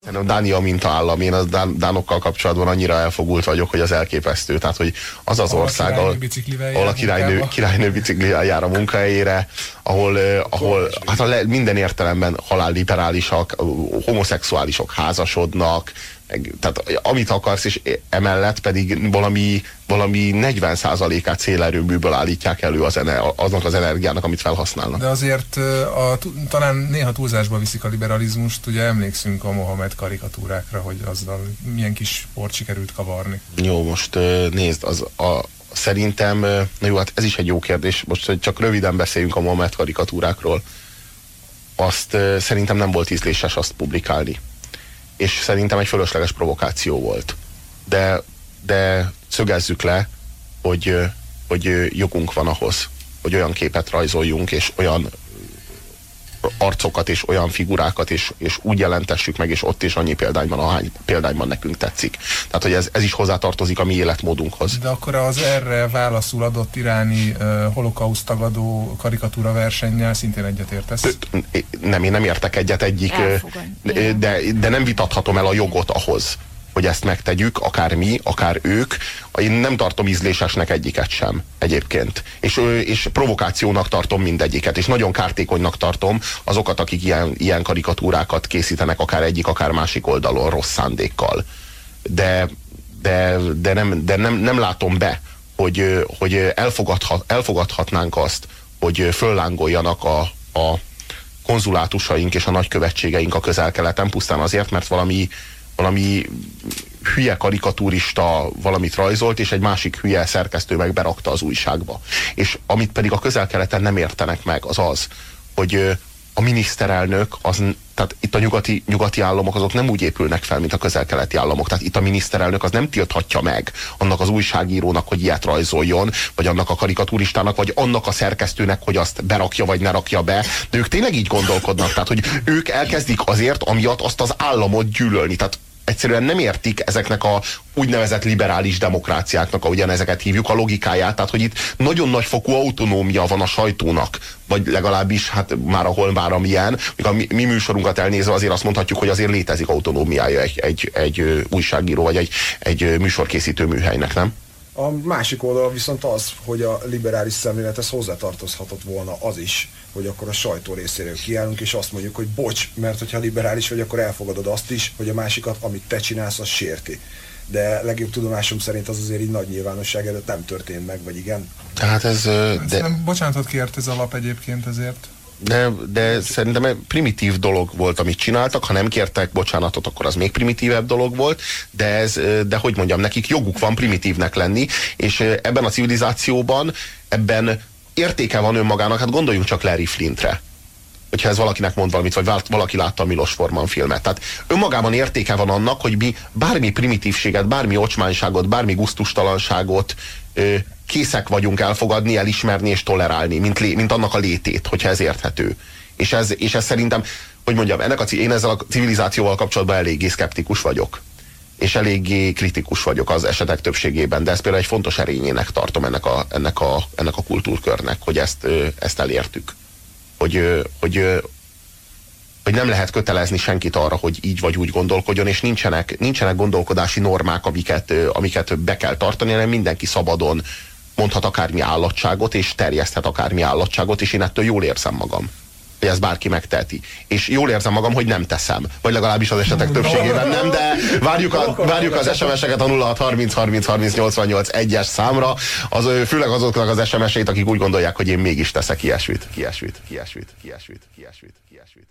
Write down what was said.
Szerintem Dánia mintaállam, én az Dán, Dánokkal kapcsolatban annyira elfogult vagyok, hogy az elképesztő. Tehát, hogy az az Ahol ország, ahol, ahol a királynő, munkába. királynő biciklivel jár a munkahelyére, ahol, eh, ahol hát a le, minden értelemben halálliberálisak, homoszexuálisok házasodnak, tehát amit akarsz, és emellett pedig valami, valami 40%-át szélerőműből állítják elő az ene, aznak az energiának, amit felhasználnak. De azért a, talán néha túlzásba viszik a liberalizmust, ugye emlékszünk a Mohamed karikatúrákra, hogy azzal milyen kis port sikerült kavarni. Jó, most nézd, az a, szerintem, na jó, hát ez is egy jó kérdés, most csak röviden beszéljünk a Mohamed karikatúrákról. Azt szerintem nem volt ízléses azt publikálni. És szerintem egy fölösleges provokáció volt. De, de szögezzük le, hogy, hogy jogunk van ahhoz, hogy olyan képet rajzoljunk, és olyan arcokat és olyan figurákat, és, és úgy jelentessük meg, és ott is annyi példányban, ahány példányban nekünk tetszik. Tehát, hogy ez, ez is hozzátartozik a mi életmódunkhoz. De akkor az erre válaszul adott iráni uh, holokauszt tagadó karikatúra versennyel szintén egyetértesz? Nem, én nem értek egyet egyik, de, de nem vitathatom el a jogot ahhoz, hogy ezt megtegyük, akár mi, akár ők. Én nem tartom ízlésesnek egyiket sem egyébként. És, és provokációnak tartom mindegyiket, és nagyon kártékonynak tartom azokat, akik ilyen, ilyen karikatúrákat készítenek, akár egyik, akár másik oldalon rossz szándékkal. De, de, de, nem, de nem, nem látom be, hogy, hogy elfogadhat, elfogadhatnánk azt, hogy föllángoljanak a, a konzulátusaink és a nagykövetségeink a közel-keleten pusztán azért, mert valami, valami hülye karikatúrista valamit rajzolt, és egy másik hülye szerkesztő meg berakta az újságba. És amit pedig a közel-keleten nem értenek meg, az az, hogy a miniszterelnök, az, tehát itt a nyugati, nyugati államok azok nem úgy épülnek fel, mint a közel-keleti államok. Tehát itt a miniszterelnök az nem tilthatja meg annak az újságírónak, hogy ilyet rajzoljon, vagy annak a karikaturistának, vagy annak a szerkesztőnek, hogy azt berakja, vagy ne rakja be. De ők tényleg így gondolkodnak. Tehát, hogy ők elkezdik azért, amiatt azt az államot gyűlölni. Tehát egyszerűen nem értik ezeknek a úgynevezett liberális demokráciáknak, ahogyan ezeket hívjuk, a logikáját. Tehát, hogy itt nagyon nagy fokú autonómia van a sajtónak, vagy legalábbis hát már ahol már amilyen, még a mi, mi műsorunkat elnézve azért azt mondhatjuk, hogy azért létezik autonómiája egy, egy, egy újságíró, vagy egy, egy műsorkészítő műhelynek, nem? A másik oldal viszont az, hogy a liberális szemlélethez hozzátartozhatott volna az is, hogy akkor a sajtó részéről kiállunk, és azt mondjuk, hogy bocs, mert hogyha liberális vagy, akkor elfogadod azt is, hogy a másikat, amit te csinálsz, az sérti. De legjobb tudomásom szerint az azért így nagy nyilvánosság előtt nem történt meg, vagy igen? Tehát ez, de, Szerintem bocsánatot kért ez a lap egyébként ezért. De, de szerintem primitív dolog volt, amit csináltak. Ha nem kértek bocsánatot, akkor az még primitívebb dolog volt. De, ez, de hogy mondjam, nekik joguk van primitívnek lenni, és ebben a civilizációban, ebben értéke van önmagának, hát gondoljunk csak Larry Flintre hogyha ez valakinek mond valamit, vagy val- valaki látta a Milos Forman filmet. Tehát önmagában értéke van annak, hogy mi bármi primitívséget, bármi ocsmányságot, bármi guztustalanságot ö, készek vagyunk elfogadni, elismerni és tolerálni, mint, lé, mint annak a létét, hogyha ez érthető. És ez, és ez szerintem, hogy mondjam, ennek a, én ezzel a civilizációval kapcsolatban eléggé szkeptikus vagyok és eléggé kritikus vagyok az esetek többségében, de ez például egy fontos erényének tartom ennek a, ennek a, ennek a kultúrkörnek, hogy ezt, ezt elértük hogy, hogy, hogy nem lehet kötelezni senkit arra, hogy így vagy úgy gondolkodjon, és nincsenek, nincsenek gondolkodási normák, amiket, amiket be kell tartani, hanem mindenki szabadon mondhat akármi állatságot, és terjeszthet akármi állatságot, és én ettől jól érzem magam hogy ezt bárki megteheti. És jól érzem magam, hogy nem teszem. Vagy legalábbis az esetek többségében nem, de várjuk, a, várjuk az SMS-eket a 0630 30 30 88 1-es számra, az, főleg azoknak az SMS-eit, akik úgy gondolják, hogy én mégis teszek ilyesmit, ilyesmit, ilyesmit, ilyesmit, ilyesmit, ilyesmit.